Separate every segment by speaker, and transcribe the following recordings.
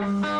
Speaker 1: This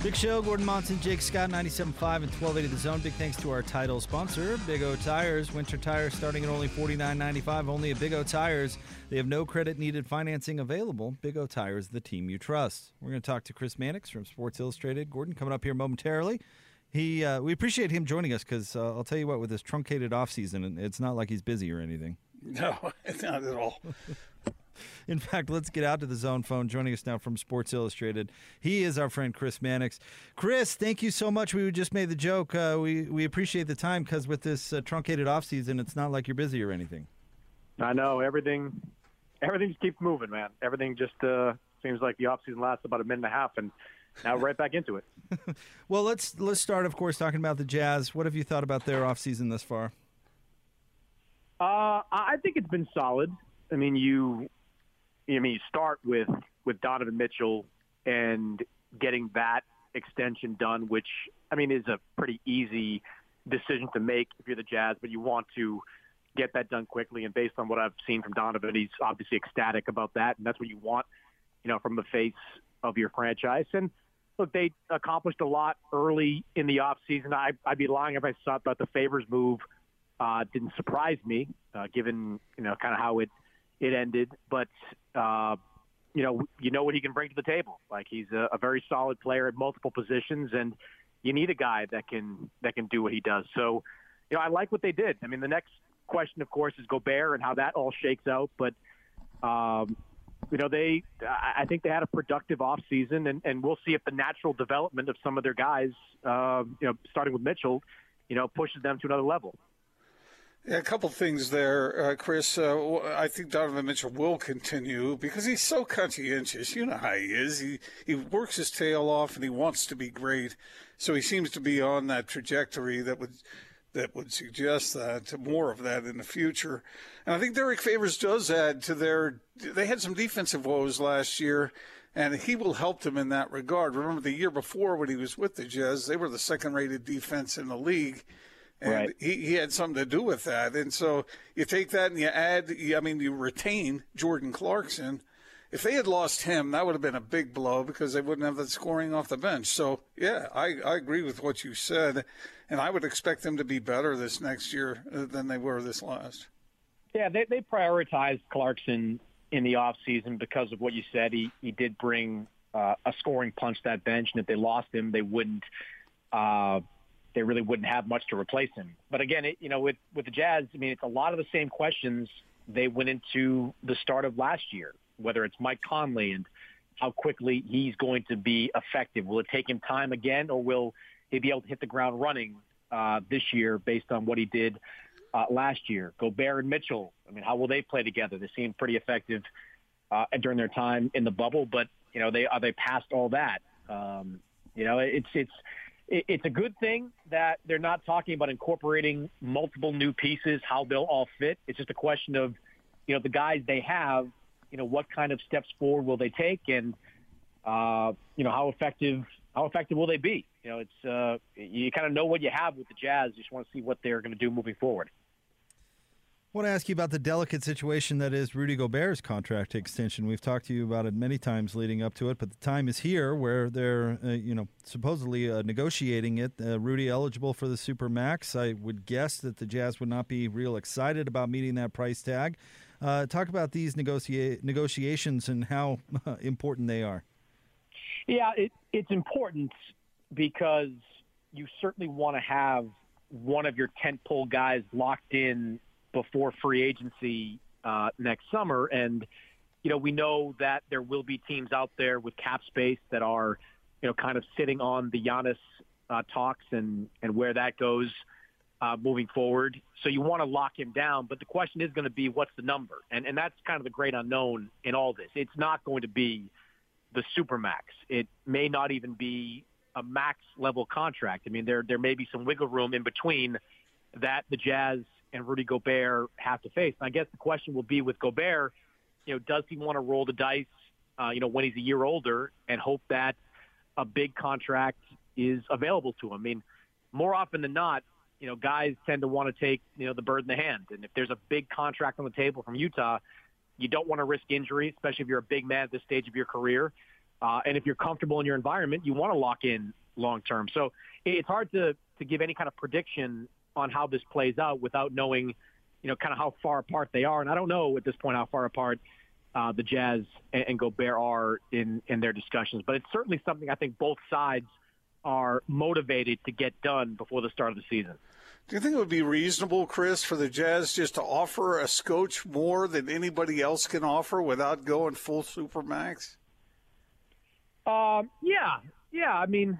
Speaker 2: Big Show, Gordon Monson, Jake Scott, 97.5 and 1280 The Zone. Big thanks to our title sponsor, Big O Tires. Winter tires starting at only $49.95. Only at Big O Tires. They have no credit needed financing available. Big O Tires, the team you trust. We're going to talk to Chris Mannix from Sports Illustrated. Gordon coming up here momentarily. He, uh, we appreciate him joining us because uh, I'll tell you what, with this truncated offseason, it's not like he's busy or anything.
Speaker 3: No, it's not at all.
Speaker 2: In fact, let's get out to the zone phone. Joining us now from Sports Illustrated, he is our friend Chris Mannix. Chris, thank you so much. We just made the joke. Uh, we we appreciate the time because with this uh, truncated offseason, it's not like you're busy or anything.
Speaker 4: I know everything. Everything just keeps moving, man. Everything just uh, seems like the offseason lasts about a minute and a half, and now right back into it.
Speaker 2: well, let's let's start, of course, talking about the Jazz. What have you thought about their offseason thus far?
Speaker 4: Uh, I think it's been solid. I mean, you, I mean, you start with with Donovan Mitchell and getting that extension done, which I mean is a pretty easy decision to make if you're the Jazz, but you want to get that done quickly. And based on what I've seen from Donovan, he's obviously ecstatic about that, and that's what you want, you know, from the face of your franchise. And look, they accomplished a lot early in the off season. I, I'd be lying if I thought that the Favors move uh, didn't surprise me, uh, given you know kind of how it it ended. But uh, you know, you know what he can bring to the table. Like he's a, a very solid player at multiple positions, and you need a guy that can that can do what he does. So, you know, I like what they did. I mean, the next question, of course, is Gobert and how that all shakes out. But um, you know, they I think they had a productive off season, and, and we'll see if the natural development of some of their guys, uh, you know, starting with Mitchell, you know, pushes them to another level.
Speaker 3: Yeah, a couple things there, uh, Chris. Uh, I think Donovan Mitchell will continue because he's so conscientious. You know how he is. He he works his tail off and he wants to be great. So he seems to be on that trajectory that would that would suggest that more of that in the future. And I think Derrick Favors does add to their. They had some defensive woes last year, and he will help them in that regard. Remember the year before when he was with the Jazz, they were the second-rated defense in the league and
Speaker 4: Right.
Speaker 3: he, he had something to do with that. And so you take that and you add, I mean, you retain Jordan Clarkson. If they had lost him, that would have been a big blow because they wouldn't have the scoring off the bench. So, yeah, I, I agree with what you said. And I would expect them to be better this next year uh, than they were this last.
Speaker 4: Yeah, they, they prioritized Clarkson in the offseason because of what you said. He he did bring uh, a scoring punch to that bench, and if they lost him, they wouldn't. Uh, they really wouldn't have much to replace him. But again, it, you know, with with the Jazz, I mean, it's a lot of the same questions they went into the start of last year. Whether it's Mike Conley and how quickly he's going to be effective. Will it take him time again, or will he be able to hit the ground running uh, this year based on what he did uh, last year? Gobert and Mitchell. I mean, how will they play together? They seem pretty effective uh, during their time in the bubble, but you know, they are they past all that. Um, you know, it's it's it- it's a good thing that they're not talking about incorporating multiple new pieces, how they'll all fit. It's just a question of, you know, the guys they have, you know, what kind of steps forward will they take, and uh, you know, how effective how effective will they be? You know, it's uh, you kind of know what you have with the Jazz. You just want to see what they're going to do moving forward.
Speaker 2: I want to ask you about the delicate situation that is Rudy Gobert's contract extension. We've talked to you about it many times leading up to it, but the time is here where they're, uh, you know, supposedly uh, negotiating it. Uh, Rudy eligible for the super max. I would guess that the Jazz would not be real excited about meeting that price tag. Uh, talk about these negotia- negotiations and how important they are.
Speaker 4: Yeah, it, it's important because you certainly want to have one of your tentpole guys locked in before free agency uh, next summer. And, you know, we know that there will be teams out there with cap space that are, you know, kind of sitting on the Giannis uh, talks and, and where that goes uh, moving forward. So you want to lock him down. But the question is going to be what's the number? And, and that's kind of the great unknown in all this. It's not going to be the supermax. It may not even be a max level contract. I mean, there there may be some wiggle room in between that the Jazz and Rudy Gobert have to face. And I guess the question will be with Gobert, you know, does he want to roll the dice, uh, you know, when he's a year older and hope that a big contract is available to him? I mean, more often than not, you know, guys tend to want to take, you know, the bird in the hand. And if there's a big contract on the table from Utah, you don't want to risk injury, especially if you're a big man at this stage of your career. Uh, and if you're comfortable in your environment, you want to lock in long term. So it's hard to, to give any kind of prediction on how this plays out without knowing, you know, kind of how far apart they are. And I don't know at this point how far apart uh, the Jazz and, and Gobert are in, in their discussions. But it's certainly something I think both sides are motivated to get done before the start of the season.
Speaker 3: Do you think it would be reasonable, Chris, for the Jazz just to offer a scotch more than anybody else can offer without going full supermax?
Speaker 4: Um, yeah, yeah. I mean,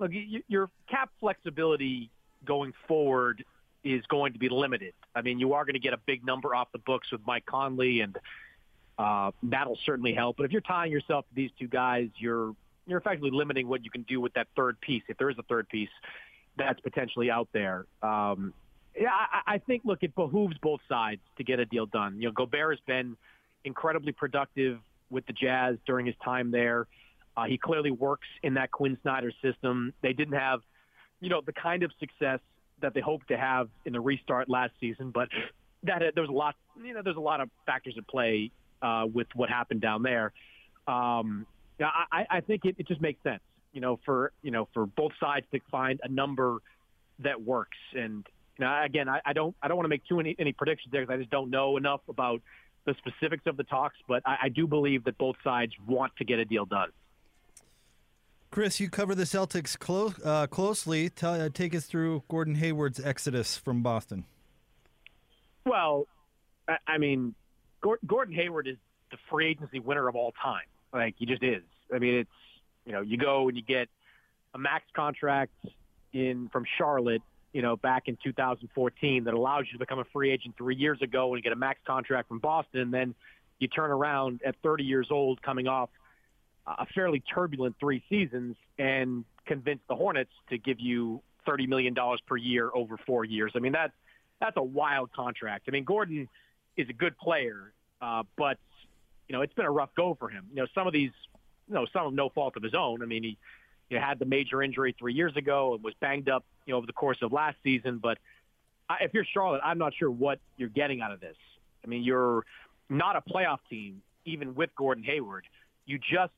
Speaker 4: look, your cap flexibility going forward is going to be limited. I mean, you are going to get a big number off the books with Mike Conley, and uh, that'll certainly help. But if you're tying yourself to these two guys, you're you're effectively limiting what you can do with that third piece, if there is a third piece that's potentially out there. Um, yeah, I, I think, look, it behooves both sides to get a deal done. You know, Gobert has been incredibly productive with the Jazz during his time there. Uh, he clearly works in that Quin Snyder system. They didn't have, you know, the kind of success that they hoped to have in the restart last season, but that there was a lot, you know, there's a lot of factors at play uh, with what happened down there. Um, I, I think it, it just makes sense, you know, for you know for both sides to find a number that works. And you know, again, I, I don't I don't want to make too many any predictions there because I just don't know enough about the specifics of the talks. But I, I do believe that both sides want to get a deal done.
Speaker 2: Chris, you cover the Celtics uh, closely. Tell, uh, take us through Gordon Hayward's exodus from Boston.
Speaker 4: Well, I, I mean, Gordon Hayward is the free agency winner of all time. Like he just is. I mean, it's you know, you go and you get a max contract in from Charlotte, you know, back in 2014 that allows you to become a free agent three years ago and get a max contract from Boston. And then you turn around at 30 years old, coming off a fairly turbulent three seasons, and convince the Hornets to give you 30 million dollars per year over four years. I mean, that's, that's a wild contract. I mean, Gordon is a good player, uh, but you know, it's been a rough go for him. You know, some of these, you know, some of no fault of his own. I mean, he you know, had the major injury three years ago and was banged up, you know, over the course of last season. But I, if you're Charlotte, I'm not sure what you're getting out of this. I mean, you're not a playoff team, even with Gordon Hayward. You just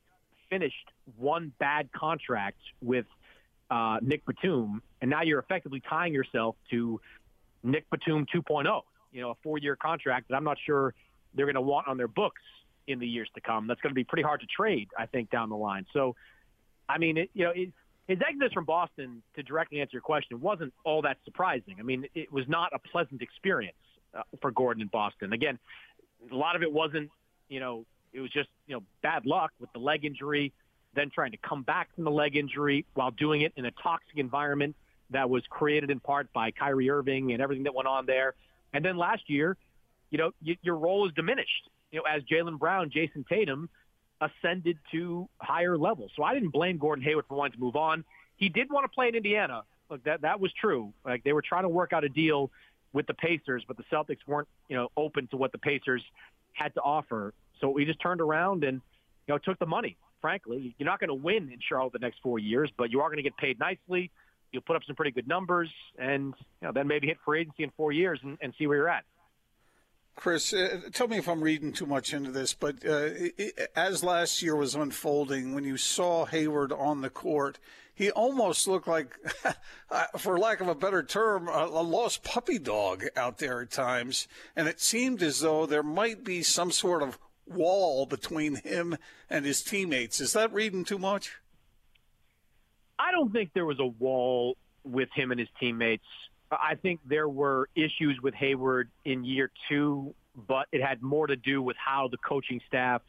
Speaker 4: finished one bad contract with uh, Nick Batum, and now you're effectively tying yourself to Nick Batum 2.0. You know, a four-year contract that I'm not sure they're going to want on their books in the years to come. That's going to be pretty hard to trade, I think, down the line. So, I mean, it, you know, it, his exodus from Boston, to directly answer your question, wasn't all that surprising. I mean, it was not a pleasant experience uh, for Gordon in Boston. Again, a lot of it wasn't, you know, it was just, you know, bad luck with the leg injury, then trying to come back from the leg injury while doing it in a toxic environment that was created in part by Kyrie Irving and everything that went on there. And then last year, you know, y- your role is diminished you know, as Jaylen Brown, Jayson Tatum ascended to higher levels. So I didn't blame Gordon Hayward for wanting to move on. He did want to play in Indiana. Look, that that was true. Like they were trying to work out a deal with the Pacers, but the Celtics weren't, you know, open to what the Pacers had to offer. So we just turned around and, you know, took the money. Frankly, you're not going to win in Charlotte the next four years, but you are going to get paid nicely. You'll put up some pretty good numbers, and you know, then maybe hit free agency in four years and, and see where you're at.
Speaker 3: Chris, uh, tell me if I'm reading too much into this, but uh, it, as last year was unfolding, when you saw Hayward on the court, he almost looked like, uh, for lack of a better term, a, a, lost puppy dog out there at times. And it seemed as though there might be some sort of wall between him and his teammates. Is that reading too much?
Speaker 4: I don't think there was a wall with him and his teammates. I think there were issues with Hayward in year two, but it had more to do with how the coaching staff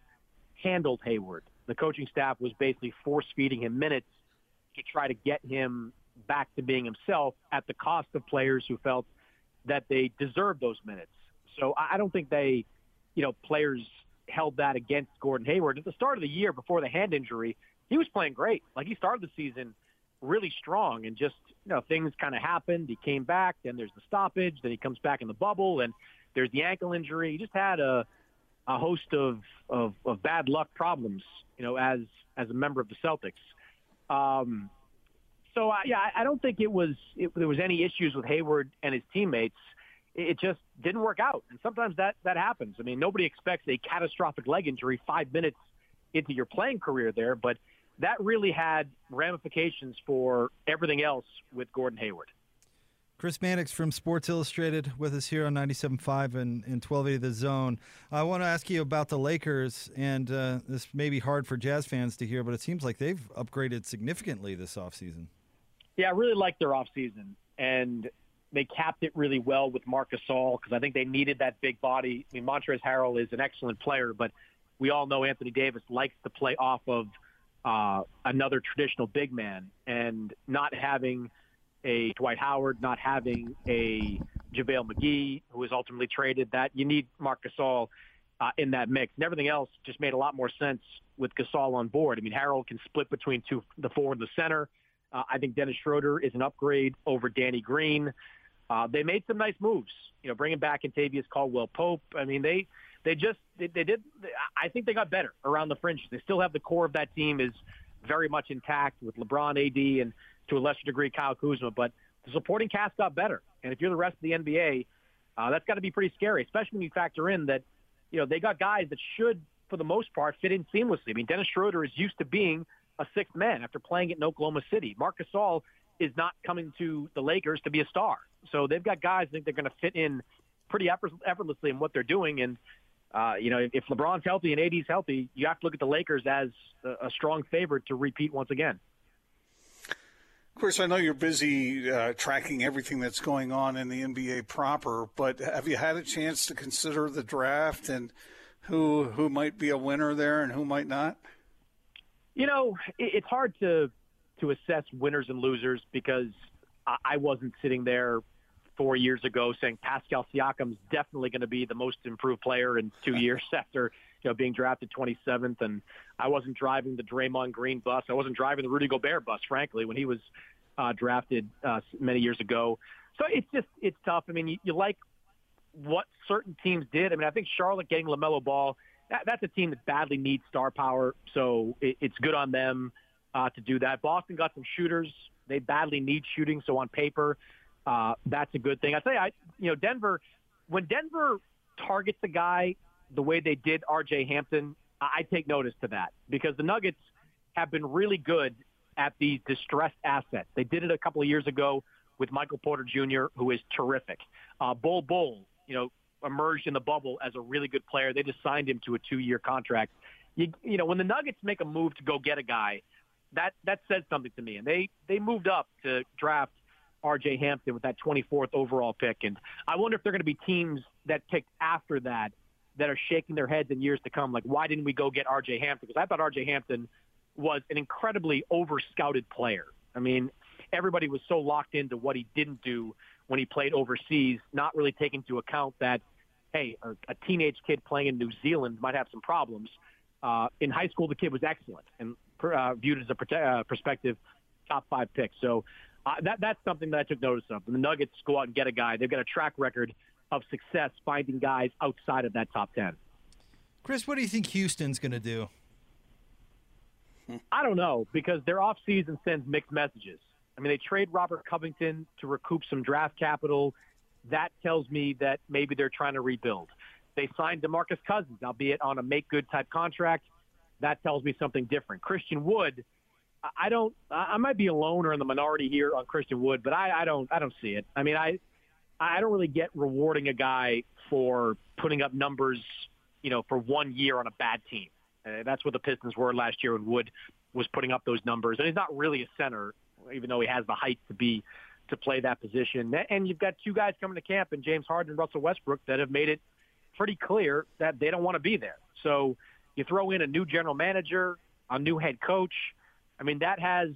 Speaker 4: handled Hayward. The coaching staff was basically force feeding him minutes to try to get him back to being himself at the cost of players who felt that they deserved those minutes. So I don't think they, you know, players held that against Gordon Hayward. At the start of the year, before the hand injury, he was playing great. Like he started the season really strong, and just you know things kind of happened. He came back, then there's the stoppage, then he comes back in the bubble, and there's the ankle injury. He just had a a host of, of, of bad luck problems, you know, as as a member of the Celtics. Um, so uh, yeah, I, I don't think it was it, there was any issues with Hayward and his teammates. It, just didn't work out, and sometimes that that happens. I mean, nobody expects a catastrophic leg injury five minutes into your playing career there, but that really had ramifications for everything else with Gordon Hayward.
Speaker 2: Chris Mannix from Sports Illustrated with us here on 97.5 and, and 1280 The Zone. I want to ask you about the Lakers, and uh, this may be hard for Jazz fans to hear, but it seems like they've upgraded significantly this offseason.
Speaker 4: Yeah, I really like their offseason, and they capped it really well with Marc Gasol because I think they needed that big body. I mean, Montrezl Harrell is an excellent player, but we all know Anthony Davis likes to play off of uh, another traditional big man, and not having – a Dwight Howard, not having a JaVale McGee, who was ultimately traded, that you need Marc Gasol uh, in that mix. And everything else just made a lot more sense with Gasol on board. I mean, Harrell can split between two, the four and the center. Uh, I think Dennis Schroeder is an upgrade over Danny Green. Uh, they made some nice moves, you know, bringing back Kentavious Caldwell Pope. I mean, they they just they, they did. I think they got better around the fringes. They still have the core of that team is very much intact with LeBron, AD, and to a lesser degree Kyle Kuzma, but the supporting cast got better. And if you're the rest of the NBA, uh, that's got to be pretty scary, especially when you factor in that, you know, they got guys that should, for the most part, fit in seamlessly. I mean, Dennis Schroeder is used to being a sixth man after playing it in Oklahoma City. Marc Gasol is not coming to the Lakers to be a star. So they've got guys I think they're going to fit in pretty effortlessly in what they're doing. And, uh, you know, if LeBron's healthy and AD's healthy, you have to look at the Lakers as a, a strong favorite to repeat once again.
Speaker 3: Of course, I know you're busy uh, tracking everything that's going on in the NBA proper, but have you had a chance to consider the draft and who who might be a winner there and who might not?
Speaker 4: You know, it's hard to to assess winners and losers because I wasn't sitting there four years ago saying Pascal Siakam's definitely going to be the most improved player in two years after you know being drafted 27th, and I wasn't driving the Draymond Green bus. I wasn't driving the Rudy Gobert bus, frankly, when he was uh, drafted uh, many years ago. So it's just it's tough. I mean, you, you like what certain teams did. I mean, I think Charlotte getting LaMelo Ball that, that's a team that badly needs star power, so it, it's good on them uh, to do that. Boston got some shooters; they badly need shooting, so on paper, uh, that's a good thing. I say, I you know, Denver when Denver targets a guy the way they did R.J. Hampton, I take notice to that because the Nuggets have been really good at these distressed assets. They did it a couple of years ago with Michael Porter Jr., who is terrific. Uh, Bol Bol, you know, emerged in the bubble as a really good player. They just signed him to a two-year contract. You, you know, when the Nuggets make a move to go get a guy, that that says something to me. And they they moved up to draft R.J. Hampton with that 24th overall pick. And I wonder if they're going to be teams that picked after that that are shaking their heads in years to come. Like, why didn't we go get R.J. Hampton? Because I thought R.J. Hampton was an incredibly over-scouted player. I mean, everybody was so locked into what he didn't do when he played overseas, not really taking into account that, hey, a, a teenage kid playing in New Zealand might have some problems. Uh, in high school, the kid was excellent and uh, viewed as a prote- uh, prospective top five pick. So uh, that that's something that I took notice of. The Nuggets go out and get a guy, they've got a track record of success finding guys outside of that top ten.
Speaker 2: Chris, what do you think Houston's going to do?
Speaker 4: I don't know because their offseason sends mixed messages. I mean, they trade Robert Covington to recoup some draft capital. That tells me that maybe they're trying to rebuild. They signed DeMarcus Cousins, albeit on a make good type contract. That tells me something different. Christian Wood, I don't. I might be alone or in the minority here on Christian Wood, but I, I don't. I don't see it. I mean, I I don't really get rewarding a guy for putting up numbers, you know, for one year on a bad team. Uh, that's what the Pistons were last year when Wood was putting up those numbers. And he's not really a center, even though he has the height to be to play that position. And you've got two guys coming to camp, and James Harden and Russell Westbrook, that have made it pretty clear that they don't want to be there. So you throw in a new general manager, a new head coach. I mean, that has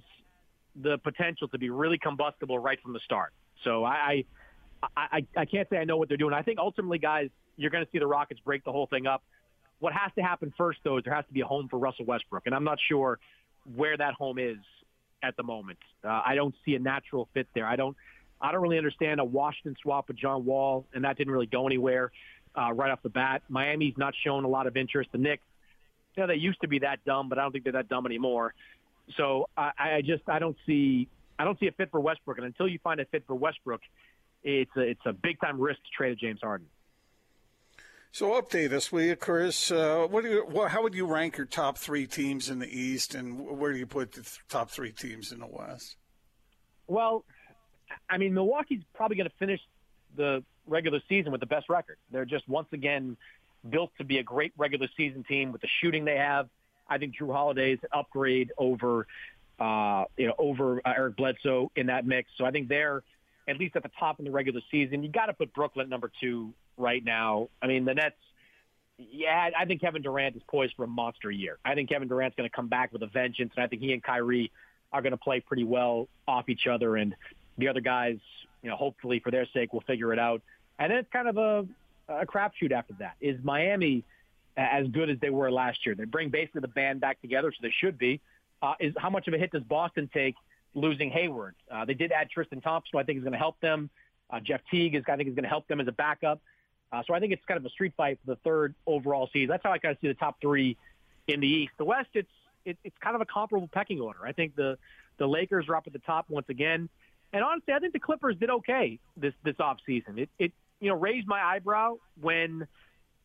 Speaker 4: the potential to be really combustible right from the start. So I, I, I can't say I know what they're doing. I think ultimately, guys, you're going to see the Rockets break the whole thing up What has to happen first, though, is there has to be a home for Russell Westbrook, and I'm not sure where that home is at the moment. Uh, I don't see a natural fit there. I don't. I don't really understand a Washington swap with John Wall, and that didn't really go anywhere uh, right off the bat. Miami's not shown a lot of interest. The Knicks, you know, they used to be that dumb, but I don't think they're that dumb anymore. So I, I just I don't see I don't see a fit for Westbrook, and until you find a fit for Westbrook, it's a, it's a big time risk to trade James Harden.
Speaker 3: So update us, will you, Chris? Uh, what do you, how would you rank your top three teams in the East, and where do you put the th- top three teams in the West?
Speaker 4: Well, I mean, Milwaukee's probably going to finish the regular season with the best record. They're just once again built to be a great regular season team with the shooting they have. I think Jrue Holiday's an upgrade over, uh, you know, over uh, Eric Bledsoe in that mix. So I think they're at least at the top in the regular season. You got to put Brooklyn at number two right now. I mean, the Nets. Yeah, I think Kevin Durant is poised for a monster year. I think Kevin Durant's going to come back with a vengeance, and I think he and Kyrie are going to play pretty well off each other. And the other guys, you know, hopefully for their sake, will figure it out. And then it's kind of a, a crapshoot after that. Is Miami as good as they were last year? They bring basically the band back together, so they should be. Uh, is how much of a hit does Boston take losing Hayward? Uh, they did add Tristan Thompson, who I think is going to help them. Uh, Jeff Teague is, I think, is going to help them as a backup. Uh, so I think it's kind of a street fight for the third overall seed. That's how I kind of see the top three in the East. The West, it's it, it's kind of a comparable pecking order. I think the the Lakers are up at the top once again, and honestly, I think the Clippers did okay this this off season. It it you know raised my eyebrow when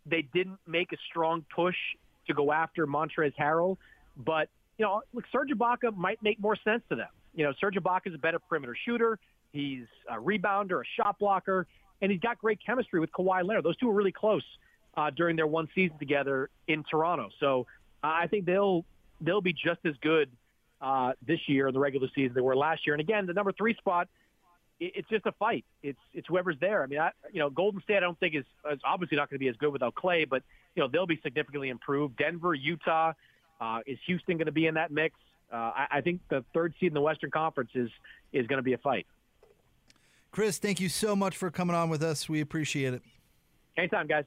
Speaker 4: they didn't make a strong push to go after Montrezl Harrell, but you know, look, Serge Ibaka might make more sense to them. You know, Serge Ibaka is a better perimeter shooter. He's a rebounder, a shot blocker and he's got great chemistry with Kawhi Leonard. Those two were really close uh, during their one season together in Toronto. So uh, I think they'll they'll be just as good uh, this year in the regular season they were last year. And again, the number three spot, it, it's just a fight. It's it's whoever's there. I mean, I, you know, Golden State I don't think is, is obviously not going to be as good without Clay, but you know they'll be significantly improved. Denver, Utah, uh, is Houston going to be in that mix? Uh, I, I think the third seed in the Western Conference is is going to be a fight.
Speaker 2: Chris, thank you so much for coming on with us. We appreciate it.
Speaker 4: Anytime, guys.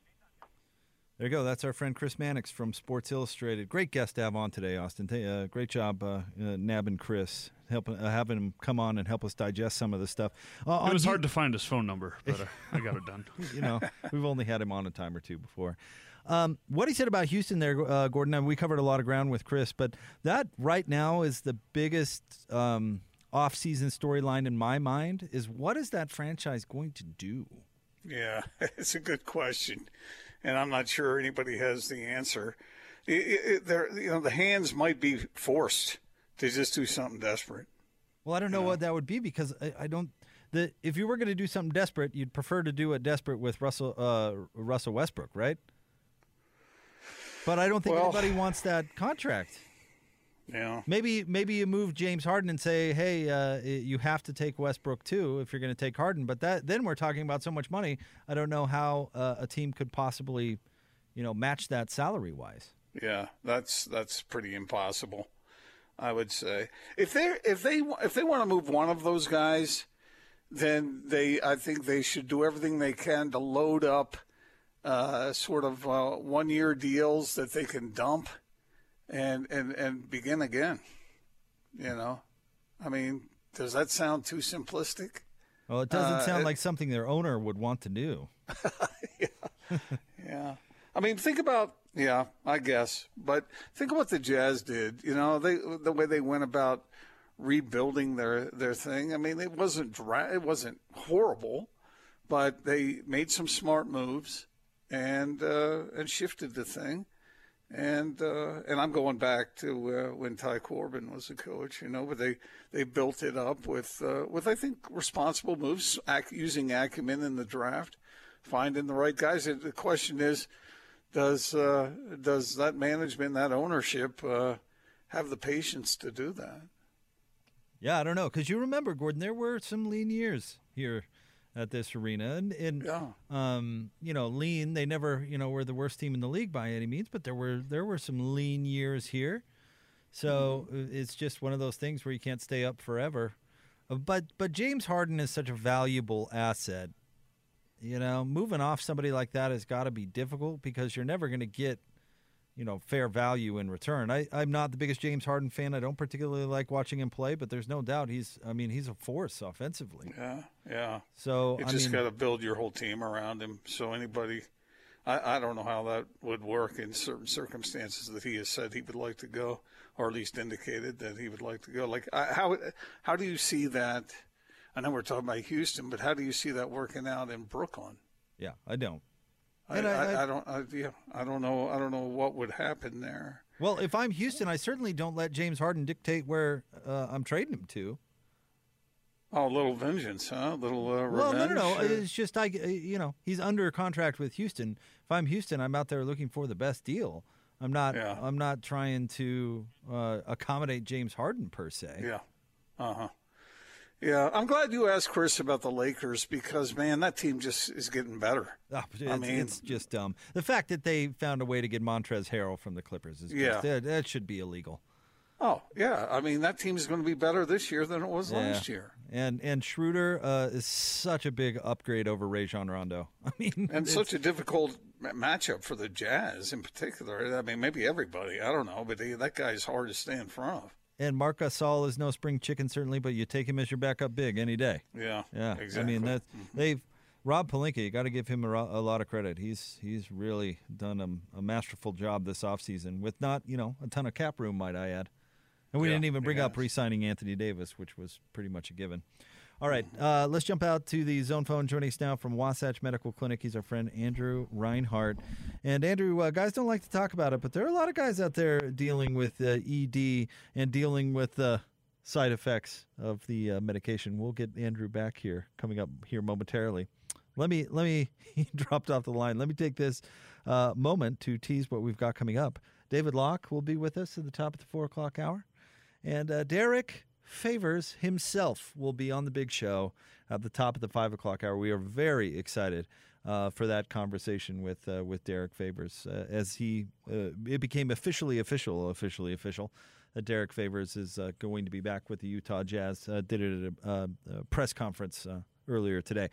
Speaker 2: There you go. That's our friend Chris Mannix from Sports Illustrated. Great guest to have on today, Austin. Uh, great job uh, uh, nabbing Chris, helping uh, having him come on and help us digest some of this stuff.
Speaker 5: Uh, it was hard to find his phone number, but uh, I got it done.
Speaker 2: you know, we've only had him on a time or two before. Um, what he said about Houston there, uh, Gordon, I mean, we covered a lot of ground with Chris, but that right now is the biggest um, off-season storyline in my mind is what is that franchise going to do?
Speaker 3: Yeah, it's a good question, and I'm not sure anybody has the answer. It, it, you know, the hands might be forced to just do something desperate.
Speaker 2: Well, I don't know, you know? what that would be because I, I don't. The, if you were going to do something desperate, you'd prefer to do it desperate with Russell uh, Russell Westbrook, right? But I don't think well, anybody wants that contract.
Speaker 3: Yeah.
Speaker 2: Maybe maybe you move James Harden and say, hey, uh, you have to take Westbrook too if you're going to take Harden. But that then we're talking about so much money. I don't know how uh, a team could possibly, you know, match that salary wise.
Speaker 3: Yeah, that's that's pretty impossible. I would say if they if they if they want to move one of those guys, then they I think they should do everything they can to load up uh, sort of uh, one year deals that they can dump and and and begin again. You know, I mean, does that sound too simplistic?
Speaker 2: Well, it doesn't uh, sound it, like something their owner would want to do.
Speaker 3: yeah. yeah. I mean, think about yeah, I guess, but think of what the Jazz did. You know, they the way they went about rebuilding their their thing. I mean, it wasn't dry, it wasn't horrible, but they made some smart moves and uh, and shifted the thing and uh, and I'm going back to uh, when Ty Corbin was a coach, you know. But they, they built it up with uh, with I think responsible moves, ac- using acumen in the draft, finding the right guys. The question is, does uh, does that management, that ownership, have the patience to do that?
Speaker 2: Yeah, I don't know because you remember Gordon, there were some lean years here at this arena. And, and yeah. um, you know, lean. They never, you know, were the worst team in the league by any means, but there were there were some lean years here. So mm-hmm. it's just one of those things where you can't stay up forever. Uh, but but James Harden is such a valuable asset. You know, moving off somebody like that has got to be difficult because you're never going to get you know fair value in return. I, I'm not the biggest James Harden fan. I don't particularly like watching him play, but there's no doubt he's. I mean, he's a force offensively.
Speaker 3: Yeah, yeah.
Speaker 2: So
Speaker 3: You
Speaker 2: I
Speaker 3: just got to build your whole team around him. So anybody, I, I don't know how that would work in certain circumstances that he has said he would like to go, or at least indicated that he would like to go. Like I- how how do you see that? I know we're talking about Houston, but how do you see that working out in Brooklyn?
Speaker 2: yeah, I don't.
Speaker 3: I,
Speaker 2: And I-
Speaker 3: I,
Speaker 2: I-
Speaker 3: I don't. I, yeah, I don't know. I don't know what would happen there.
Speaker 2: Well, if I'm Houston, I certainly don't let James Harden dictate where uh, I'm trading him to.
Speaker 3: Oh, a little vengeance, huh? A little uh,
Speaker 2: Well, no, no, no.
Speaker 3: or-
Speaker 2: It's just I, you know, he's under contract with Houston. If I'm Houston, I'm out there looking for the best deal. I'm not.
Speaker 3: Yeah.
Speaker 2: I'm not trying to uh, accommodate James Harden per se.
Speaker 3: Yeah. Uh huh. Yeah, I'm glad you asked Chris about the Lakers because man, that team just is getting better.
Speaker 2: Ah, it's,
Speaker 3: mean-
Speaker 2: it's just dumb. The fact that they found a way to get Montrezl Harrell from the Clippers is
Speaker 3: Yeah.
Speaker 2: just, that, that should be illegal.
Speaker 3: Oh yeah, I mean that team is going to be better this year than it was
Speaker 2: Yeah.
Speaker 3: last year,
Speaker 2: And and Schroeder uh, is such a big upgrade over Rajon Rondo. I mean,
Speaker 3: and such a difficult matchup for the Jazz in particular. I mean, maybe everybody. I don't know, but he, that guy's hard to stay in front of.
Speaker 2: And Marc Gasol is no spring chicken certainly, but you take him as your backup big any day.
Speaker 3: Yeah,
Speaker 2: Yeah,
Speaker 3: exactly.
Speaker 2: I mean that mm-hmm. they've Rob Pelinka. You got to give him a, a lot of credit. He's he's really done a, a masterful job this offseason with not you know a ton of cap room, might I add. And we
Speaker 3: Yeah,
Speaker 2: didn't even bring up re-signing Anthony Davis, which was pretty much a given. All right, uh, let's jump out to the zone phone. Joining us now from Wasatch Medical Clinic, he's our friend Andrew Reinhardt. And Andrew, uh, guys don't like to talk about it, but there are a lot of guys out there dealing with uh, ED and dealing with uh, side effects of the uh, medication. We'll get Andrew back here coming up here momentarily. Let me let me he dropped off the line. Let me take this uh, moment to tease what we've got coming up. David Locke will be with us at the top of the four o'clock hour. And Derrick Favors himself will be on the big show at the top of the five o'clock hour. We are very excited uh, for that conversation with uh, with Derrick Favors uh, as he uh, it became officially official, officially official. That Derrick Favors is uh, going to be back with the Utah Jazz. Uh, did it at a, a press conference earlier today.